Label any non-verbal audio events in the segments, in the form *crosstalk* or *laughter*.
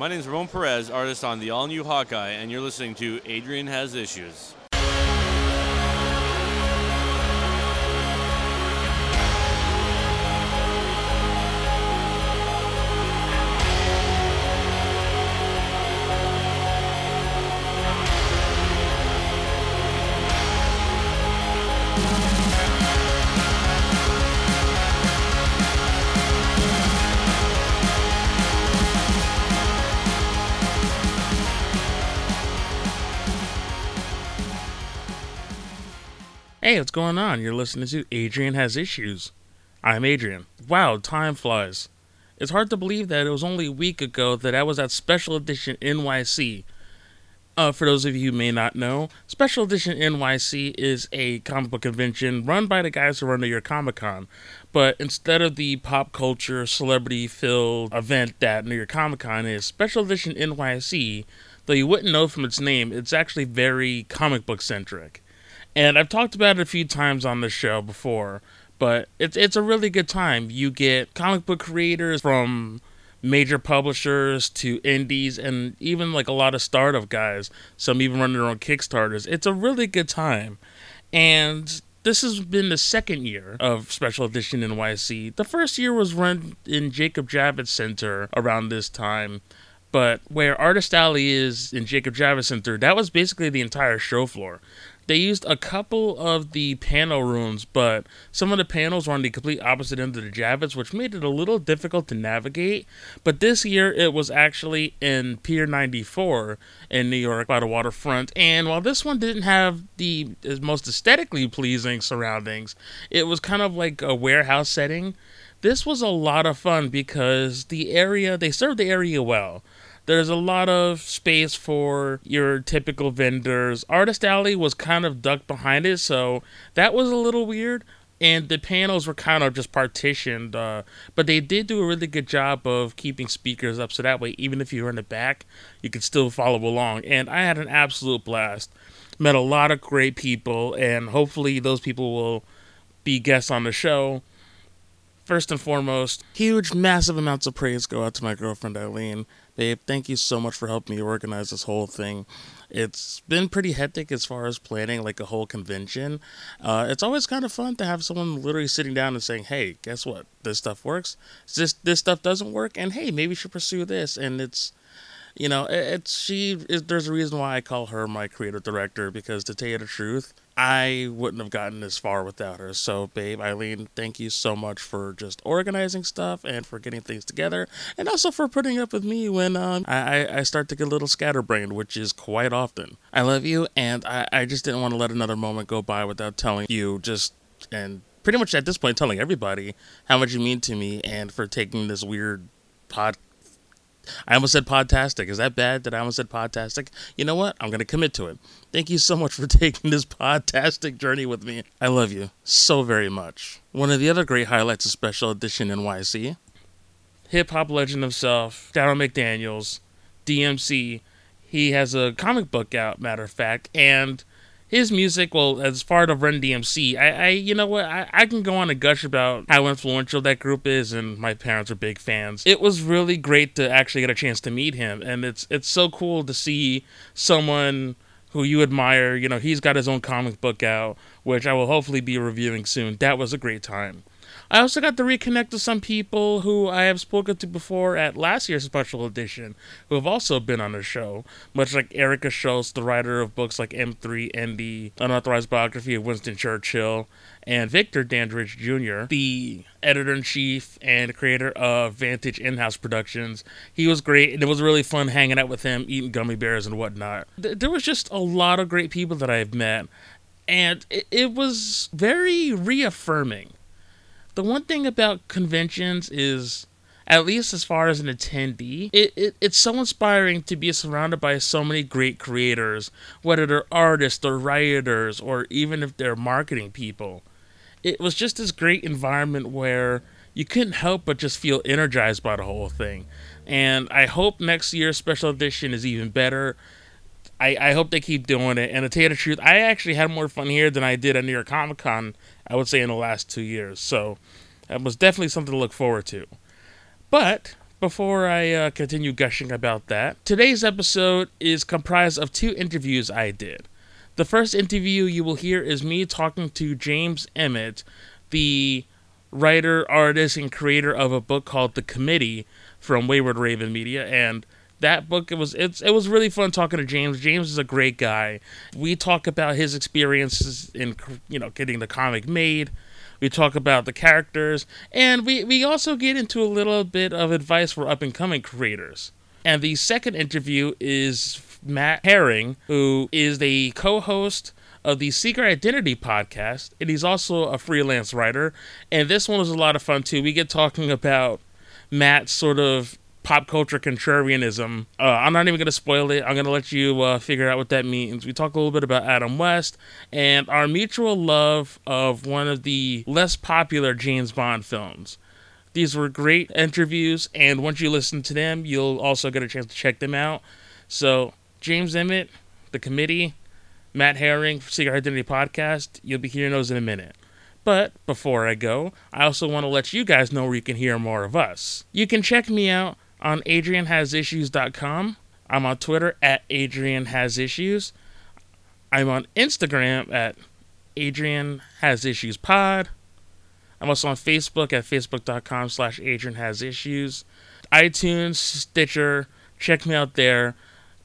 My name is Ramon Perez, artist on the all new Hawkeye, and you're listening to Adrian Has Issues. Hey, what's going on? You're listening to Adrian Has Issues. I'm Adrian. Wow, time flies. It's hard to believe that it was only a week ago that I was at Special Edition NYC. Uh, for those of you who may not know, Special Edition NYC is a comic book convention run by the guys who run New York Comic Con. But instead of the pop culture, celebrity filled event that New York Comic Con is, Special Edition NYC, though you wouldn't know from its name, it's actually very comic book centric. And I've talked about it a few times on the show before, but it's it's a really good time. You get comic book creators from major publishers to indies and even like a lot of startup guys. Some even running their own Kickstarters. It's a really good time. And this has been the second year of Special Edition in NYC. The first year was run in Jacob Javits Center around this time. But where Artist Alley is in Jacob Javits Center, that was basically the entire show floor they used a couple of the panel rooms, but some of the panels were on the complete opposite end of the Javits, which made it a little difficult to navigate. But this year it was actually in Pier 94 in New York by the waterfront. And while this one didn't have the most aesthetically pleasing surroundings, it was kind of like a warehouse setting. This was a lot of fun because the area, they served the area well. There's a lot of space for your typical vendors. Artist Alley was kind of ducked behind it, so that was a little weird. And the panels were kind of just partitioned, uh, but they did do a really good job of keeping speakers up, so that way, even if you were in the back, you could still follow along. And I had an absolute blast. Met a lot of great people, and hopefully, those people will be guests on the show first and foremost, huge, massive amounts of praise go out to my girlfriend Eileen. Babe, thank you so much for helping me organize this whole thing. It's been pretty hectic as far as planning like a whole convention. Uh, it's always kind of fun to have someone literally sitting down and saying, "Hey, guess what? This stuff works. This this stuff doesn't work, and hey, maybe you should pursue this." And it's you know, it's she. It, there's a reason why I call her my creative director because to tell you the truth, I wouldn't have gotten this far without her. So, babe, Eileen, thank you so much for just organizing stuff and for getting things together, and also for putting up with me when um, I, I start to get a little scatterbrained, which is quite often. I love you, and I, I just didn't want to let another moment go by without telling you just and pretty much at this point telling everybody how much you mean to me and for taking this weird pod I almost said podtastic. Is that bad that I almost said podtastic? You know what? I'm going to commit to it. Thank you so much for *laughs* taking this podtastic journey with me. I love you so very much. One of the other great highlights of Special Edition NYC hip hop legend himself, Darryl McDaniels, DMC. He has a comic book out, matter of fact, and his music, well, as far as Run DMC, I, I, you know what, I, I can go on and gush about how influential that group is, and my parents are big fans. It was really great to actually get a chance to meet him, and it's it's so cool to see someone who you admire. You know, he's got his own comic book out, which I will hopefully be reviewing soon. That was a great time. I also got to reconnect with some people who I have spoken to before at last year's special edition, who have also been on the show, much like Erica Schultz, the writer of books like M3 and the unauthorized biography of Winston Churchill, and Victor Dandridge Jr., the editor in chief and creator of Vantage In House Productions. He was great, and it was really fun hanging out with him, eating gummy bears and whatnot. There was just a lot of great people that I've met, and it was very reaffirming the one thing about conventions is at least as far as an attendee, it, it, it's so inspiring to be surrounded by so many great creators, whether they're artists or writers or even if they're marketing people. It was just this great environment where you couldn't help but just feel energized by the whole thing. And I hope next year's special edition is even better. I, I hope they keep doing it. And to tell you the truth, I actually had more fun here than I did at New York Comic Con I would say in the last two years. So that was definitely something to look forward to. But before I uh, continue gushing about that, today's episode is comprised of two interviews I did. The first interview you will hear is me talking to James Emmett, the writer, artist, and creator of a book called The Committee from Wayward Raven Media, and that book it was it's it was really fun talking to James. James is a great guy. We talk about his experiences in you know getting the comic made. We talk about the characters, and we we also get into a little bit of advice for up and coming creators. And the second interview is Matt Herring, who is the co-host of the Secret Identity podcast, and he's also a freelance writer. And this one was a lot of fun too. We get talking about Matt's sort of pop culture contrarianism. Uh, I'm not even going to spoil it. I'm going to let you uh, figure out what that means. We talk a little bit about Adam West and our mutual love of one of the less popular James Bond films. These were great interviews, and once you listen to them, you'll also get a chance to check them out. So, James Emmett, The Committee, Matt Herring, Secret Identity Podcast, you'll be hearing those in a minute. But before I go, I also want to let you guys know where you can hear more of us. You can check me out on adrianhasissues.com. I'm on Twitter at adrianhasissues. I'm on Instagram at adrianhasissuespod. I'm also on Facebook at facebook.com slash adrianhasissues. iTunes, Stitcher, check me out there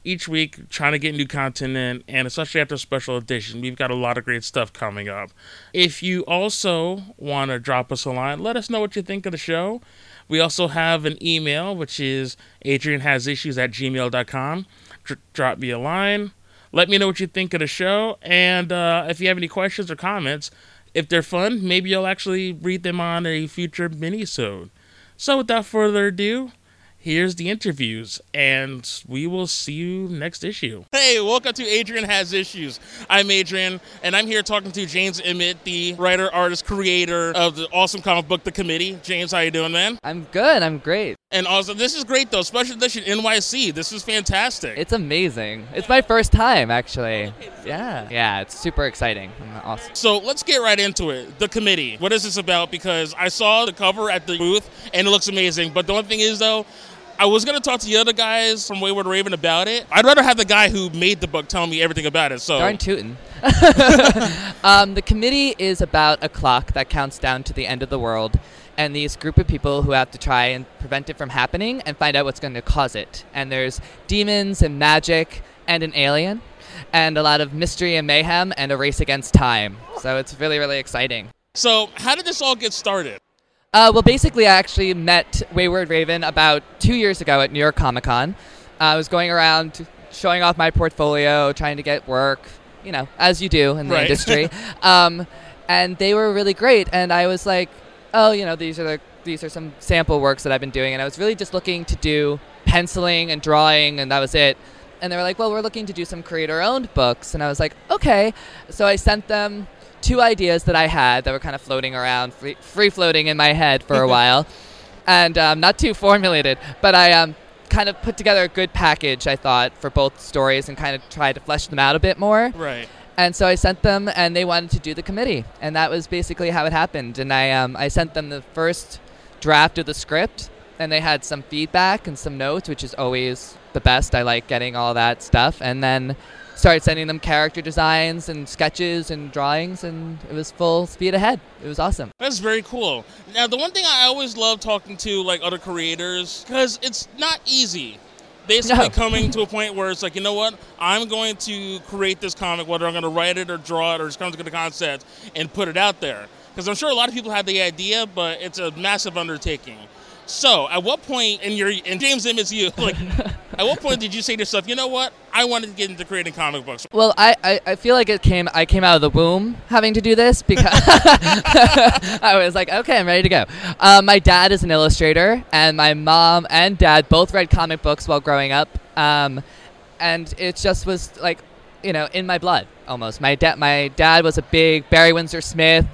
each week trying to get new content in, and especially after special edition, we've got a lot of great stuff coming up. If you also want to drop us a line, let us know what you think of the show. We also have an email, which is adrianhasissues at gmail.com. Dr- drop me a line. Let me know what you think of the show. And uh, if you have any questions or comments, if they're fun, maybe you'll actually read them on a future mini-sode. So without further ado, here's the interviews, and we will see you next issue. Hey, welcome to Adrian Has Issues. I'm Adrian, and I'm here talking to James Emmett, the writer, artist, creator of the awesome comic book, The Committee. James, how you doing, man? I'm good. I'm great. And also, this is great though. Special edition NYC. This is fantastic. It's amazing. It's my first time, actually. Yeah. Yeah, it's super exciting. Awesome. So let's get right into it. The committee. What is this about? Because I saw the cover at the booth and it looks amazing. But the only thing is, though, I was gonna talk to the other guys from Wayward Raven about it. I'd rather have the guy who made the book tell me everything about it. So darn tootin'. *laughs* *laughs* um, the committee is about a clock that counts down to the end of the world, and these group of people who have to try and prevent it from happening and find out what's going to cause it. And there's demons and magic and an alien, and a lot of mystery and mayhem and a race against time. So it's really really exciting. So how did this all get started? Uh, well, basically, I actually met Wayward Raven about two years ago at New York Comic Con. Uh, I was going around showing off my portfolio, trying to get work, you know, as you do in the Right. industry. *laughs* um, and they were really great. And I was like, oh, you know, these are the these are some sample works that I've been doing. And I was really just looking to do penciling and drawing, and that was it. And they were like, well, we're looking to do some creator-owned books. And I was like, okay. So I sent them two ideas that I had that were kind of floating around, free, free floating in my head for a *laughs* while, and um, not too formulated. But I um, kind of put together a good package, I thought, for both stories and kind of tried to flesh them out a bit more. Right. And so I sent them, and they wanted to do the committee, and that was basically how it happened. And I um, I sent them the first draft of the script, and they had some feedback and some notes, which is always the best. I like getting all that stuff, and then started sending them character designs and sketches and drawings, and it was full speed ahead. It was awesome. That's very cool. Now, the one thing I always love talking to like other creators because it's not easy. Basically, *laughs* No. coming to a *laughs* point where it's like, you know what? I'm going to create this comic, whether I'm going to write it or draw it or just come to the concept and put it out there. Because I'm sure a lot of people have the idea, but it's a massive undertaking. So, at what point in your in James M is you like, *laughs* at what point did you say to yourself, you know what? I wanted to get into creating comic books. Well, I, I, I feel like it came I came out of the womb having to do this because *laughs* I was like, okay, I'm ready to go. Um, my dad is an illustrator, and my mom and dad both read comic books while growing up, um, and it just was like, you know, in my blood almost. My dad my dad was a big Barry Windsor Smith.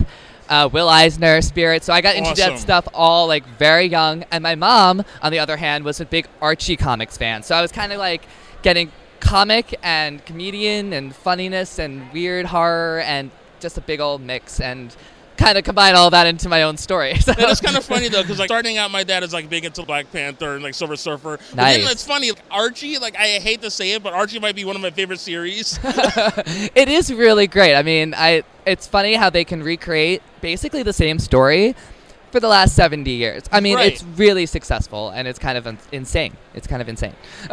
Uh, Will Eisner spirit, so I got into Awesome. that stuff all like very young. And my mom, on the other hand, was a big Archie comics fan, so I was kind of like getting comic and comedian and funniness and weird horror and just a big old mix and kind of combine all that into my own story. *laughs* So. That is kind of funny though, because like *laughs* starting out, my dad is like big into Black Panther and like Silver Surfer. But then Nice. it's funny, Archie. Like I hate to say it, but Archie might be one of my favorite series. *laughs* it is really great. I mean, I it's funny how they can recreate basically the same story for the last 70 years. I mean, Right. it's really successful and it's kind of insane. It's kind of insane. *laughs*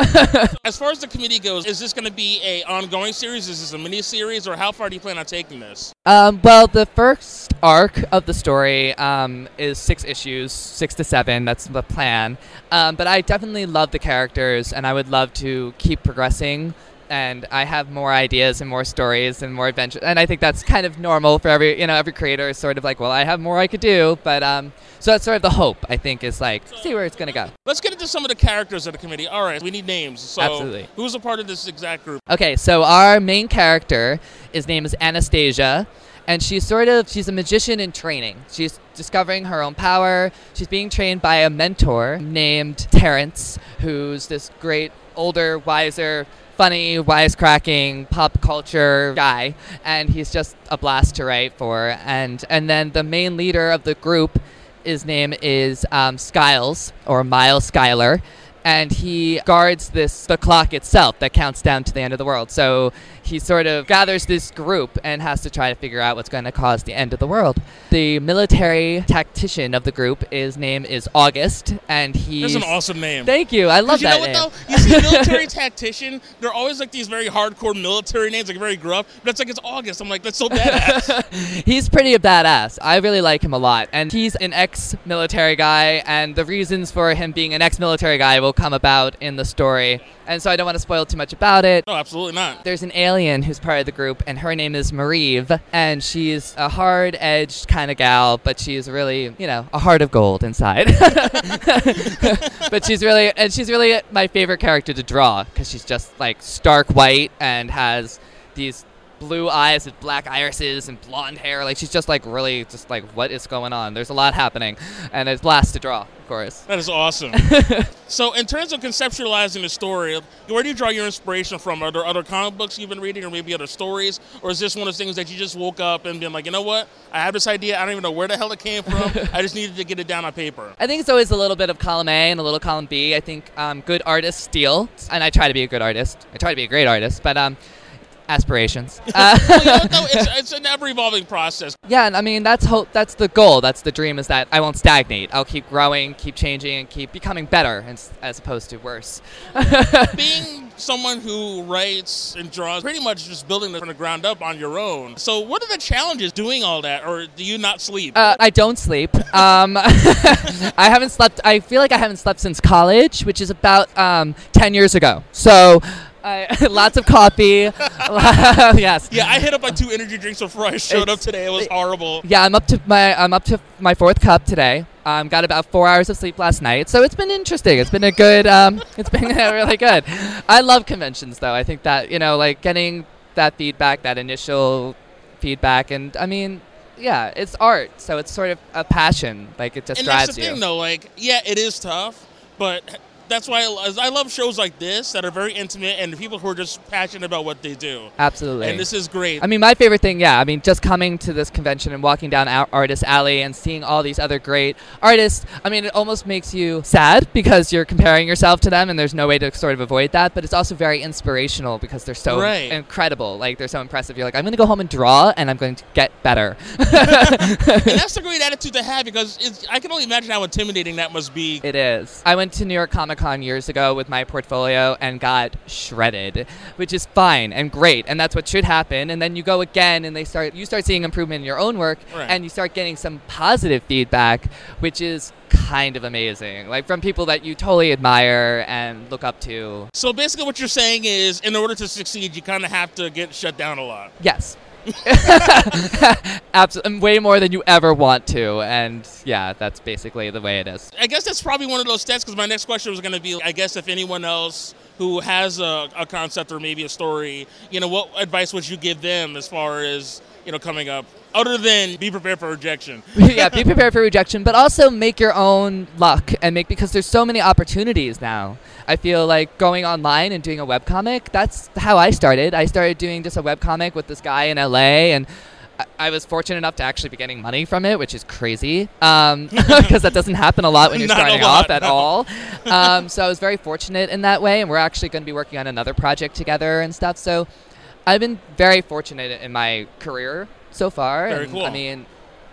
as far as the committee goes, is this going to be a ongoing series? Is this a mini series, or how far do you plan on taking this? Um, well, the first arc of the story um, is six issues, six to seven. That's the plan. Um, but I definitely love the characters, and I would love to keep progressing. And I have more ideas and more stories and more adventures, and I think that's kind of normal for every you know every creator is sort of like, well, I have more I could do, but um, so that's sort of the hope I think is like see where it's gonna go. Let's get into some of the characters of the committee. All right, we need names. So Absolutely. who's a part of this exact group? Okay, so our main character, his name is Anastasia, and she's sort of she's a magician in training. She's discovering her own power. She's being trained by a mentor named Terrence, who's this great older, wiser, funny, wisecracking pop culture guy, and he's just a blast to write for. And and then the main leader of the group, his name is um, Skiles or Miles Schuyler and he guards this the clock itself that counts down to the end of the world. So he sort of gathers this group and has to try to figure out what's going to cause the end of the world. The military tactician of the group, his name is August, and he's That's an awesome name. Thank you. I love you that You know what name. though? You see, *laughs* military tactician. They're always like these very hardcore military names, like very gruff. But it's like it's August. I'm like, that's so badass. *laughs* he's pretty a badass. I really like him a lot. And he's an ex military guy, and the reasons for him being an ex military guy will come about in the story. And so I don't want to spoil too much about it. no, absolutely not. There's an alien who's part of the group, and her name is Marive, and she's a hard edged kind of gal, but she's really, you know, a heart of gold inside. *laughs* but she's really, and she's really my favorite character to draw because she's just like stark white and has these blue eyes with black irises and blonde hair. Like she's just like really, just like what is going on? There's a lot happening, and it's blast to draw, of course. That is awesome. *laughs* so, in terms of conceptualizing the story, where do you draw your inspiration from? Are there other comic books you've been reading, or maybe other stories, or is this one of the things that you just woke up and been like, you know what? I have this idea. I don't even know where the hell it came from. *laughs* I just needed to get it down on paper. I think it's always a little bit of column A and a little column B. I think um, good artists steal, and I try to be a good artist. I try to be a great artist, but um, aspirations. Uh, *laughs* Well, you know. It's, it's an ever-evolving process. yeah, and I mean that's hope. That's the goal. That's the dream. Is that I won't stagnate. I'll keep growing, keep changing, and keep becoming better, as, as opposed to worse. *laughs* Being someone who writes and draws, pretty much just building from the ground up on your own. So, what are the challenges doing all that, or do you not sleep? Uh, I don't sleep. Um, *laughs* I haven't slept. I feel like I haven't slept since college, which is about um, ten years ago. So, I, *laughs* lots of coffee. *laughs* yes. yeah, I hit up like two energy drinks before I showed up today. It was it- horrible. Yeah, I'm up to my I'm up to my fourth cup today. Um, got about four hours of sleep last night, so it's been interesting. It's been a good. Um, *laughs* it's been really good. I love conventions, though. I think that you know, like getting that feedback, that initial feedback, and I mean, yeah, it's art, so it's sort of a passion. Like it just and drives that's the you. thing, though. Like, yeah, it is tough, but that's why I, I love shows like this that are very intimate and people who are just passionate about what they do. Absolutely. And this is great. I mean, my favorite thing, yeah. I mean, just coming to this convention and walking down Ar- Artist Alley and seeing all these other great artists. I mean, it almost makes you sad because you're comparing yourself to them, and there's no way to sort of avoid that. But it's also very inspirational because they're so Right. incredible. Like they're so impressive. You're like, I'm going to go home and draw, and I'm going to get better. *laughs* and that's a great attitude to have because it's, I can only imagine how intimidating that must be. It is. I went to New York Comic Con years ago with my portfolio and got shredded, which is fine and great, and that's what should happen. And then you go again, and they start you start seeing improvement in your own work, Right. and you start getting some positive feedback, which is kind of amazing, like from people that you totally admire and look up to. So basically, what you're saying is, in order to succeed, you kind of have to get shut down a lot. Yes. *laughs* Absolutely, um, way more than you ever want to, and yeah, that's basically the way it is. I guess that's probably one of those steps because my next question was going to be I guess if anyone else who has a, a concept or maybe a story, you know, what advice would you give them as far as, you know, coming up? Other than be prepared for rejection. *laughs* yeah, be prepared for rejection, but also make your own luck and make because there's so many opportunities now. I feel like going online and doing a webcomic, that's how I started. I started doing just a webcomic with this guy in LA and I- I was fortunate enough to actually be getting money from it, which is crazy *laughs* *laughs* because that doesn't happen a lot when you're Not starting lot, off at no. all. *laughs* Um, so I was very fortunate in that way, and we're actually going to be working on another project together and stuff. So I've been very fortunate in my career so far. Very and, cool. I mean,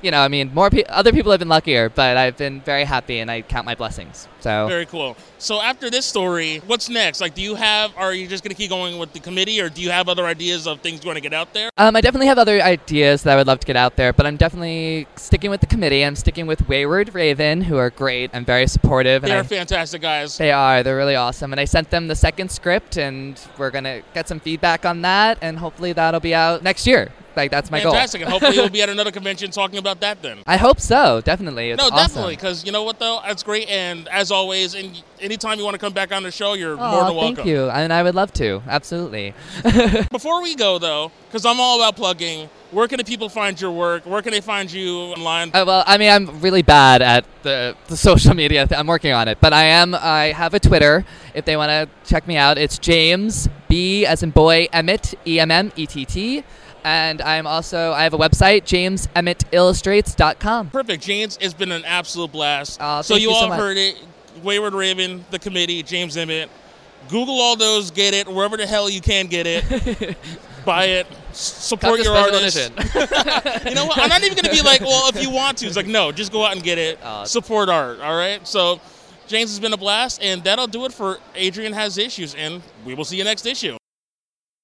you know, I mean, more pe- other people have been luckier, but I've been very happy, and I count my blessings. So Very cool. So after this story, what's next? Like, do you have? Are you just gonna keep going with the committee, or do you have other ideas of things you want to get out there? Um, I definitely have other ideas that I would love to get out there, but I'm definitely sticking with the committee. I'm sticking with Wayward Raven, who are great and very supportive. And They I- are fantastic guys. they are. They're really awesome. And I sent them the second script, and we're gonna get some feedback on that, and hopefully that'll be out next year. Like that's my Fantastic, goal. and hopefully we'll be at another convention talking about that then. I hope so. Definitely. It's no, awesome. definitely, because you know what though, it's great. And as always, and anytime you want to come back on the show, you're more than welcome. thank you. And I would love to. Absolutely. *laughs* Before we go though, because I'm all about plugging, where can the people find your work? Where can they find you online? Uh, well, I mean, I'm really bad at the, the *laughs* social media. Th- I'm working on it, but I am. I have a Twitter. If they want to check me out, it's James B as in boy Emmett E M M E T T, and I'm also I have a website JamesEmmettIllustrates.com. Perfect, James. It's been an absolute blast. Aw, so you you all much. heard it. Wayward Raven, the committee, James Emmett. Google all those, get it wherever the hell you can get it. *laughs* Buy it. Support your special artists. *laughs* you know what? I'm not even gonna be like, well, if you want to. It's like, no, just go out and get it. Aw. Support art. All right. So, James has been a blast, and that'll do it for Adrian has issues, and we will see you next issue.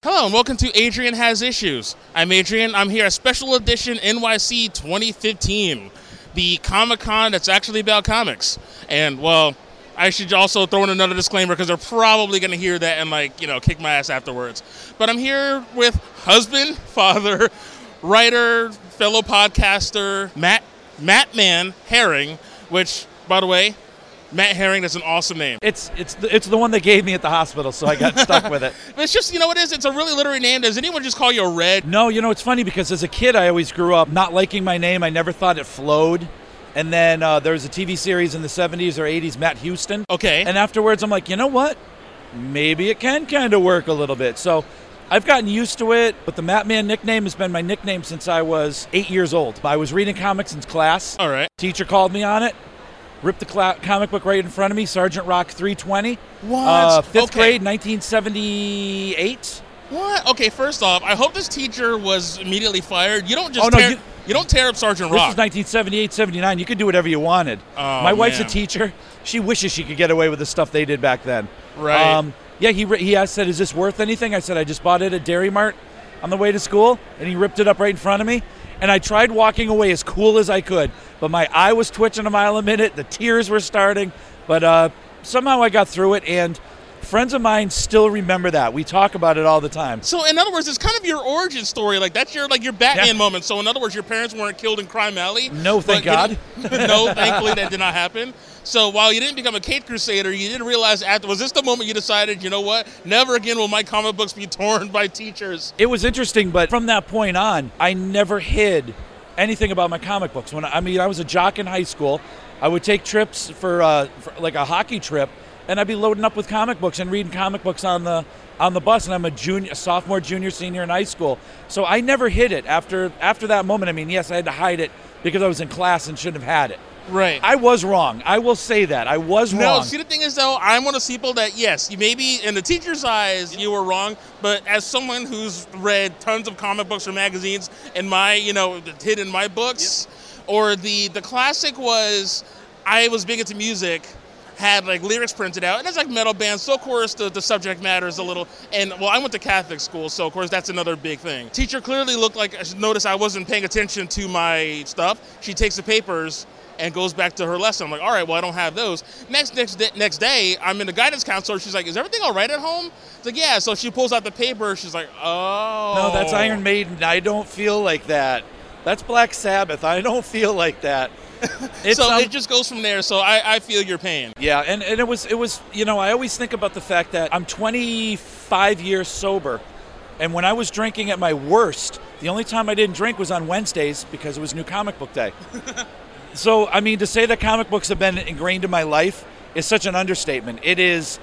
Hello and welcome to Adrian Has Issues. I'm Adrian. I'm here at Special Edition NYC 2015, the Comic Con that's actually about comics. And well, I should also throw in another disclaimer because they're probably going to hear that and like you know kick my ass afterwards. But I'm here with husband, *laughs* father, writer, fellow podcaster Matt Matt Man Herring, which by the way, Matt Herring is an awesome name. It's it's the, it's the one they gave me at the hospital, so I got *laughs* stuck with it. It's just you know what it is. It's a really literary name. Does anyone just call you a red? No, you know it's funny because as a kid I always grew up not liking my name. I never thought it flowed. And then uh, there was a TV series in the 70s or 80s, Matt Houston. Okay. And afterwards I'm like, you know what? Maybe it can kind of work a little bit. So I've gotten used to it, but the Matt Man nickname has been my nickname since I was eight years old. I was reading comics in class. All right. Teacher called me on it. Ripped the cla- comic book right in front of me, Sergeant Rock 320. What? Uh, fifth Okay. grade, 1978. What? Okay, first off, I hope this teacher was immediately fired. You don't just Oh, no, tear, you- you, don't tear up Sergeant Rock. This was 1978, 79. You could do whatever you wanted. Oh, My wife's man. a teacher. She wishes she could get away with the stuff they did back then. Right. Um, yeah, he, he asked, said, is this worth anything? I said, I just bought it at Dairy Mart on the way to school, and he ripped it up right in front of me. And I tried walking away as cool as I could, but my eye was twitching a mile a minute. The tears were starting, but uh, somehow I got through it, and friends of mine still remember that. We talk about it all the time. so, in other words, it's kind of your origin story. Like that's your like your Batman Yeah. moment. So, in other words, your parents weren't killed in Crime Alley. No, thank God. you know- *laughs* no, *laughs* thankfully that did not happen. So, while you didn't become a Caped Crusader, you didn't realize after was this the moment you decided, you know what? Never again will my comic books be *laughs* torn by teachers. It was interesting, but from that point on, I never hid anything about my comic books. When I, mean, I was a jock in high school. I would take trips for, uh, for like a hockey trip, and I'd be loading up with comic books and reading comic books on the on the bus. And I'm a junior, sophomore, junior, senior in high school, so I never hid it. After after that moment, I mean, yes, I had to hide it because I was in class and shouldn't have had it. Right. I was wrong. I will say that I was No, wrong. see the thing is though, I'm one of those people that yes, you maybe in the teacher's eyes you were wrong, but as someone who's read tons of comic books or magazines and my you know hid in my books, or the the classic was I was big into music. Had like lyrics printed out, and it's like metal bands. So of course the, the subject matter is a little. And well, I went to Catholic school, so of course that's another big thing. Teacher clearly looked like I noticed I wasn't paying attention to my stuff. She takes the papers and goes back to her lesson. I'm like, all right, well, I don't have those. Next next day, next day, I'm in the guidance counselor. She's like, is everything all right at home? It's like, yeah. So she pulls out the paper. She's like, oh. No, that's Iron Maiden. I don't feel like that. That's Black Sabbath. I don't feel like that. *laughs* So um, it just goes from there. So I, I feel your pain. yeah, and, and it was it was you know I always think about the fact that I'm 25 years sober, and when I was drinking at my worst, the only time I didn't drink was on Wednesdays because it was New Comic Book Day. *laughs* so I mean to say that comic books have been ingrained in my life is such an understatement. It is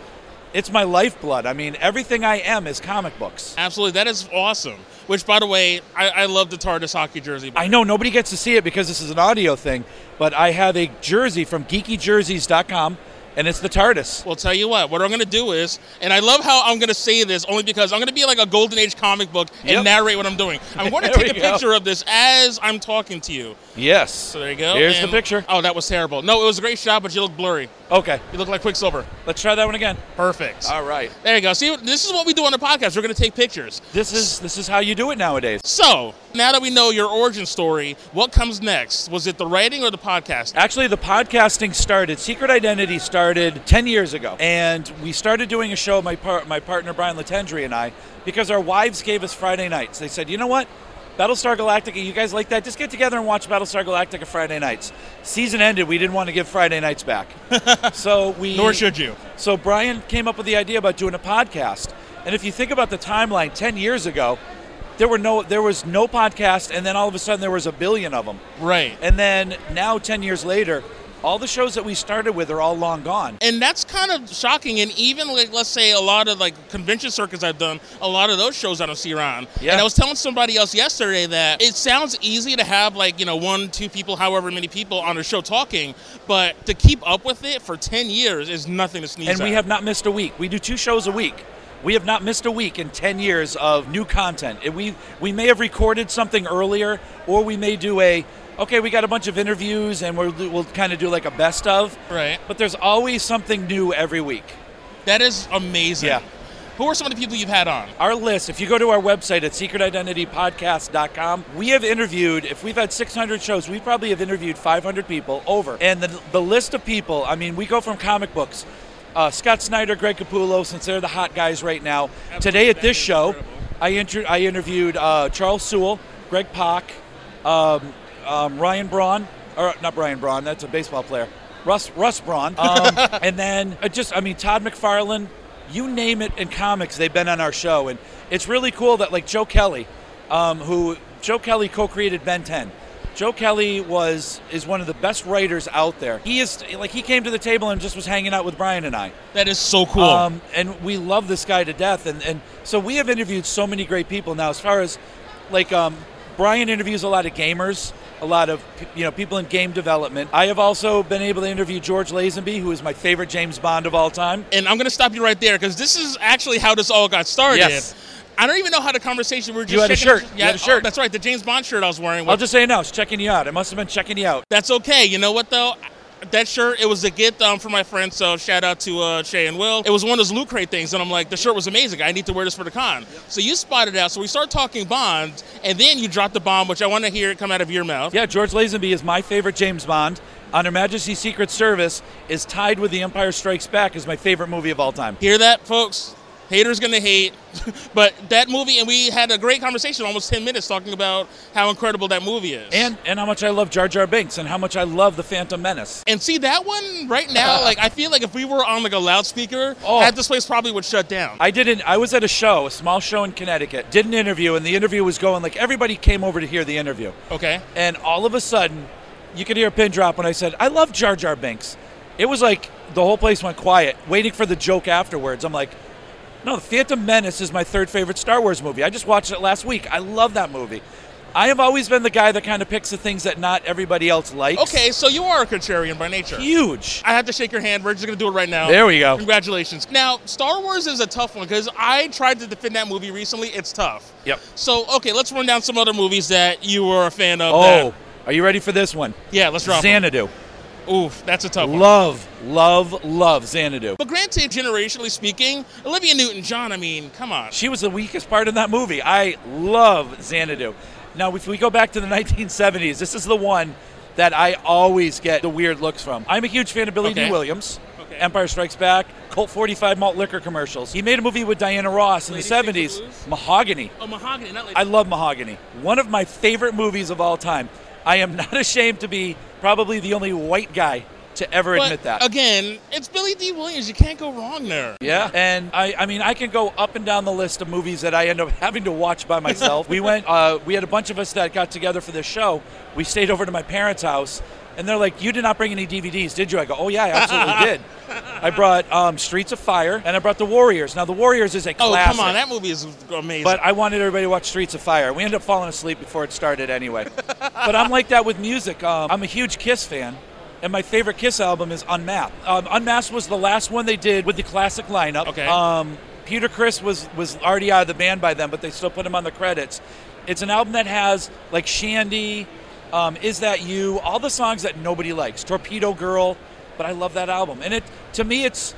it's my lifeblood. I mean, everything I am is comic books. Absolutely, that is awesome. Which, by the way, I, I love the TARDIS hockey jersey. I know nobody gets to see it because this is an audio thing, but I have a jersey from geekyjerseys.com and it's the TARDIS. Well, tell you what, what I'm going to do is, and I love how I'm going to say this only because I'm going to be like a Golden Age comic book and Yep. narrate what I'm doing. I'm going *laughs* to take a go. picture of this as I'm talking to you. Yes. So there you go. Here's And- the picture. Oh, that was terrible. No, it was a great shot, but you look blurry. Okay, You look like Quicksilver. let's try that one again. Perfect. All right. There you go. See, this is what we do on the podcast. We're going to take pictures. This is this is how you do it nowadays. So now that we know your origin story, what comes next? Was it the writing or the podcast? Actually, the podcasting started. Secret Identity started ten years ago, and we started doing a show. My par- my partner Brian Latendry and I, because our wives gave us Friday nights. They said, you know what, Battlestar Galactica, you guys like that? Just get together and watch Battlestar Galactica Friday nights. Season ended. We didn't want to give Friday nights back, *laughs* so we. Nor should you. So Brian came up with the idea about doing a podcast. And if you think about the timeline, 10 years ago, there were no there was no podcast and then all of a sudden there was a billion of them. Right. And then now 10 years later, all the shows that we started with are all long gone. and that's kind of shocking. And even like let's say a lot of like convention circuits I've done, a lot of those shows I don't see around. Yeah. And I was telling somebody else yesterday that it sounds easy to have like you know one, two people, however many people on a show talking, but to keep up with it for ten years is nothing to sneeze And we have not missed a week. We do two shows a week. We have not missed a week in 10 years of new content. We we may have recorded something earlier or we may do a okay, we got a bunch of interviews and we'll we'll kind of do like a best of. right. But there's always something new every week. That is amazing. Yeah. Who are some of the people you've had on? Our list, if you go to our website at secretidentitypodcast.com, we have interviewed, if we've had 600 shows, we probably have interviewed 500 people over. And the, the list of people, I mean, we go from comic books. Uh, Scott Snyder, Greg Capullo, since they're the hot guys right now. Today at this show, I, inter- I interviewed uh, Charles Soule, Greg Pak, um, um, Ryan Braun, or not Brian Braun, that's a baseball player. Russ Russ Braun, um, *laughs* and then uh, just I mean Todd McFarlane, you name it in comics, they've been on our show, and it's really cool that like Joe Kelly, um, who Joe Kelly co-created Ben 10. Joe Kelly was is one of the best writers out there. He is like he came to the table and just was hanging out with Brian and I. That is so cool. Um, and we love this guy to death. And, and so we have interviewed so many great people now. As far as like um, Brian interviews a lot of gamers, a lot of you know people in game development. I have also been able to interview George Lazenby, who is my favorite James Bond of all time. and I'm going to stop you right there because this is actually how this all got started. Yes. I don't even know how the conversation. We were just You had a shirt. You Yeah, had a shirt. oh, that's right. The James Bond shirt I was wearing. I'll just say it now. It's checking you out. I must have been checking you out. That's okay. You know what though? That shirt, it was a gift um, from my friend. So shout out to uh, Shay and Will. It was one of those loot crate things, and I'm like, the shirt was amazing. I need to wear this for the con. So you spotted it out. So we start talking Bond, and then you dropped the bomb, which I want to hear it come out of your mouth. Yeah, George Lazenby is my favorite James Bond. On Her Majesty's Secret Service is tied with The Empire Strikes Back as my favorite movie of all time. Hear that, folks? Haters gonna hate, *laughs* but that movie, and we had a great conversation, almost ten minutes, talking about how incredible that movie is. And and how much I love Jar Jar Binks and how much I love The Phantom Menace. And see that one right now, *laughs* like I feel like if we were on like a loudspeaker, Oh. that this place probably would shut down. I didn't. I was at a show, a small show in Connecticut. Did an interview, and the interview was going like everybody came over to hear the interview, Okay. and all of a sudden, you could hear a pin drop when I said, "I love Jar Jar Binks." It was like the whole place went quiet, waiting for the joke afterwards. I'm like, "No, The Phantom Menace is my third favorite Star Wars movie. I just watched it last week. I love that movie." I have always been the guy that kind of picks the things that not everybody else likes. Okay, so you are a contrarian by nature. Huge. I have to shake your hand. We're just gonna do it right now. There we go. Congratulations. Now, Star Wars is a tough one because I tried to defend that movie recently. It's tough. Yep. So, okay, let's run down some other movies that you were a fan of. Oh, that- are you ready for this one? yeah, let's drop. 'em. Xanadu. Oof, that's a tough one. Love, love, love Xanadu. But granted, generationally speaking, Olivia Newton-John. I mean, come on. She was the weakest part in that movie. I love Xanadu. Now, if we go back to the *laughs* 1970s, this is the one that I always get the weird looks from. I'm a huge fan of Billy Okay. D. Williams. Okay. Empire Strikes Back, Colt 45 malt liquor commercials. He made a movie with Diana Ross in Lady the 70s, Mahogany. Oh, Mahogany, not like. I love Mahogany. One of my favorite movies of all time. I am *laughs* not ashamed to be probably the only white guy to ever But admit that. again, it's Billy Dee Williams. You can't go wrong there. Yeah, and I, I mean, I can go up and down the list of movies that I end up *laughs* having to watch by myself. *laughs* we went, uh, we had a bunch of us that got together for this show. We stayed over to my parents' house, and they're like, "You did not bring any DVDs, did you?" I go, "Oh yeah, I absolutely *laughs* did. I brought um, Streets of Fire, and I brought The Warriors. Now, The Warriors is a classic. Oh, classic. come on. That movie is amazing. But I wanted everybody to watch Streets of Fire. We ended up falling asleep before it started anyway. *laughs* but I'm like that with music. Um, I'm a huge Kiss fan. And my favorite Kiss album is Unmasked. Um, Unmasked was the last one they did with the classic lineup. Okay. Um, Peter Criss was was already out of the band by then, but they still put him on the credits. It's an album that has like Shandi, um, Is That You, all the songs that nobody likes. Torpedo Girl, but I love that album. And it to me, it's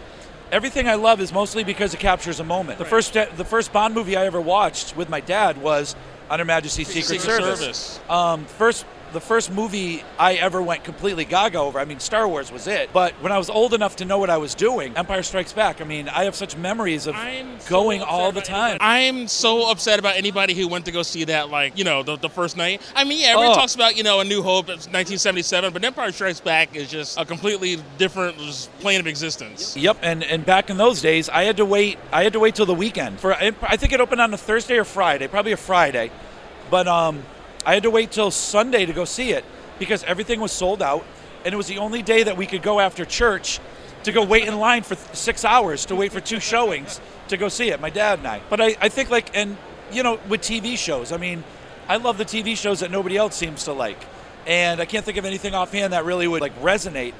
everything I love is mostly because it captures a moment. The first the first Bond movie I ever watched with my dad was Under Her Majesty's Secret, Secret Service. Service. Um, first the first movie I ever went completely gaga over. I mean, Star Wars was it. But when I was old enough to know what I was doing, Empire Strikes Back. I mean, I have such memories of I'm going upset all the time. anybody- I'm so upset about anybody who went to go see that, like, you know, the, the first night. I mean, yeah, everyone Oh. talks about, you know, A New Hope, it's 1977, but Empire Strikes Back is just a completely different plane of existence. Yep, and, and back in those days, I had to wait. I had to wait till the weekend for. I think it opened on a Thursday or Friday, probably a Friday, but um, I had to wait till Sunday to go see it because everything was sold out, and it was the only day that we could go after church to go wait in line for th- six hours to wait for two showings to go see it. My dad and I. But I, I think like and you know with TV shows, I mean, I love the TV shows that nobody else seems to like, and I can't think of anything offhand that really would like resonate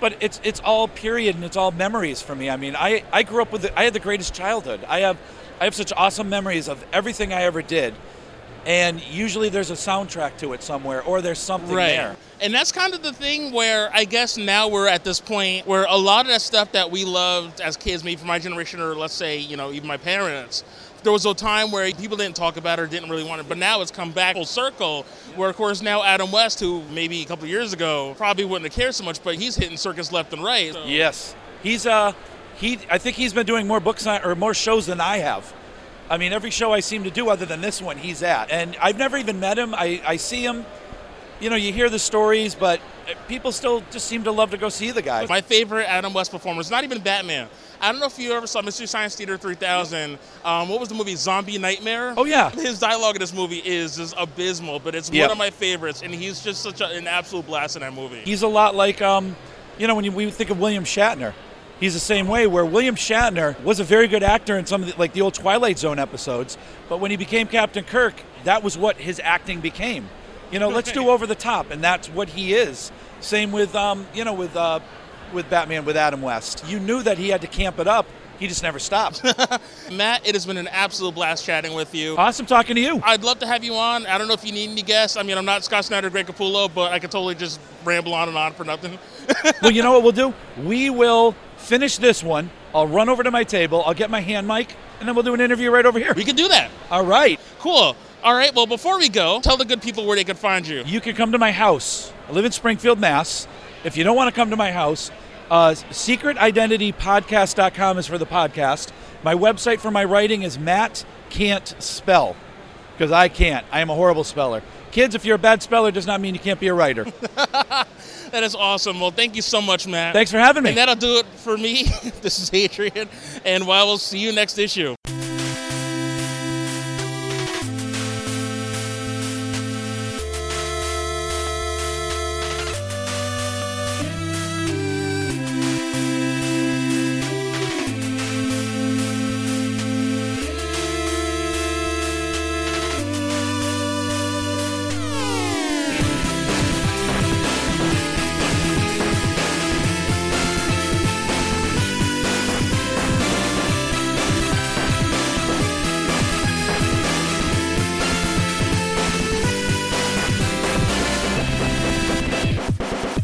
but it's it's all period and it's all memories for me. I mean, I, I grew up with the, I had the greatest childhood. I have I have such awesome memories of everything I ever did, and usually there's a soundtrack to it somewhere or there's something there. And that's kind of the thing where I guess now we're at this point where a lot of that stuff that we loved as kids, maybe from my generation or let's say, you know, even my parents, there was a time where people didn't talk about it or didn't really want it, but now it's come back full circle. Where, of course, now Adam West, who maybe a couple of years ago probably wouldn't have cared so much, but he's hitting circus left and right. So- Yes, he's uh he I think he's been doing more books or more shows than I have. I mean, every show I seem to do other than this one, he's at, and I've never even met him. I I see him. You know, you hear the stories, but people still just seem to love to go see the guy. My favorite Adam West performance, not even Batman. I don't know if you ever saw Mystery Science Theater 3000. Um, what was the movie Zombie Nightmare? Oh, yeah. His dialogue in this movie is just abysmal, but it's Yep. one of my favorites, and he's just such a, an absolute blast in that movie. He's a lot like, um, you know, when you, we think of William Shatner, he's the same way. Where William Shatner was a very good actor in some of the, like the old Twilight Zone episodes, but when he became Captain Kirk, that was what his acting became. You know, let's do over the top, and that's what he is. Same with, um, you know, with uh, with Batman with Adam West. You knew that he had to camp it up. He just never stopped. *laughs* Matt, it has been an absolute blast chatting with you. awesome talking to you. I'd love to have you on. I don't know if you need any guests. I mean, I'm not Scott Snyder, Greg Capullo, but I could totally just ramble on and on for nothing. well, you know what we'll do? We will finish this one. I'll run over to my table. I'll get my hand mic, and then we'll do an interview right over here. we can do that. All right. Cool. All right. Well, before we go, tell the good people where they can find you. You can come to my house. I live in Springfield, Mass. If you don't want to come to my house, uh, secretidentitypodcast.com is for the podcast. My website for my writing is Matt Can't Spell because I can't. I am a horrible speller. Kids, if you're a bad speller, does not mean you can't be a writer. *laughs* That is awesome. Well, thank you so much, Matt. Thanks for having me. And that'll do it for me. *laughs* this is Adrian, and well, we'll see you next issue.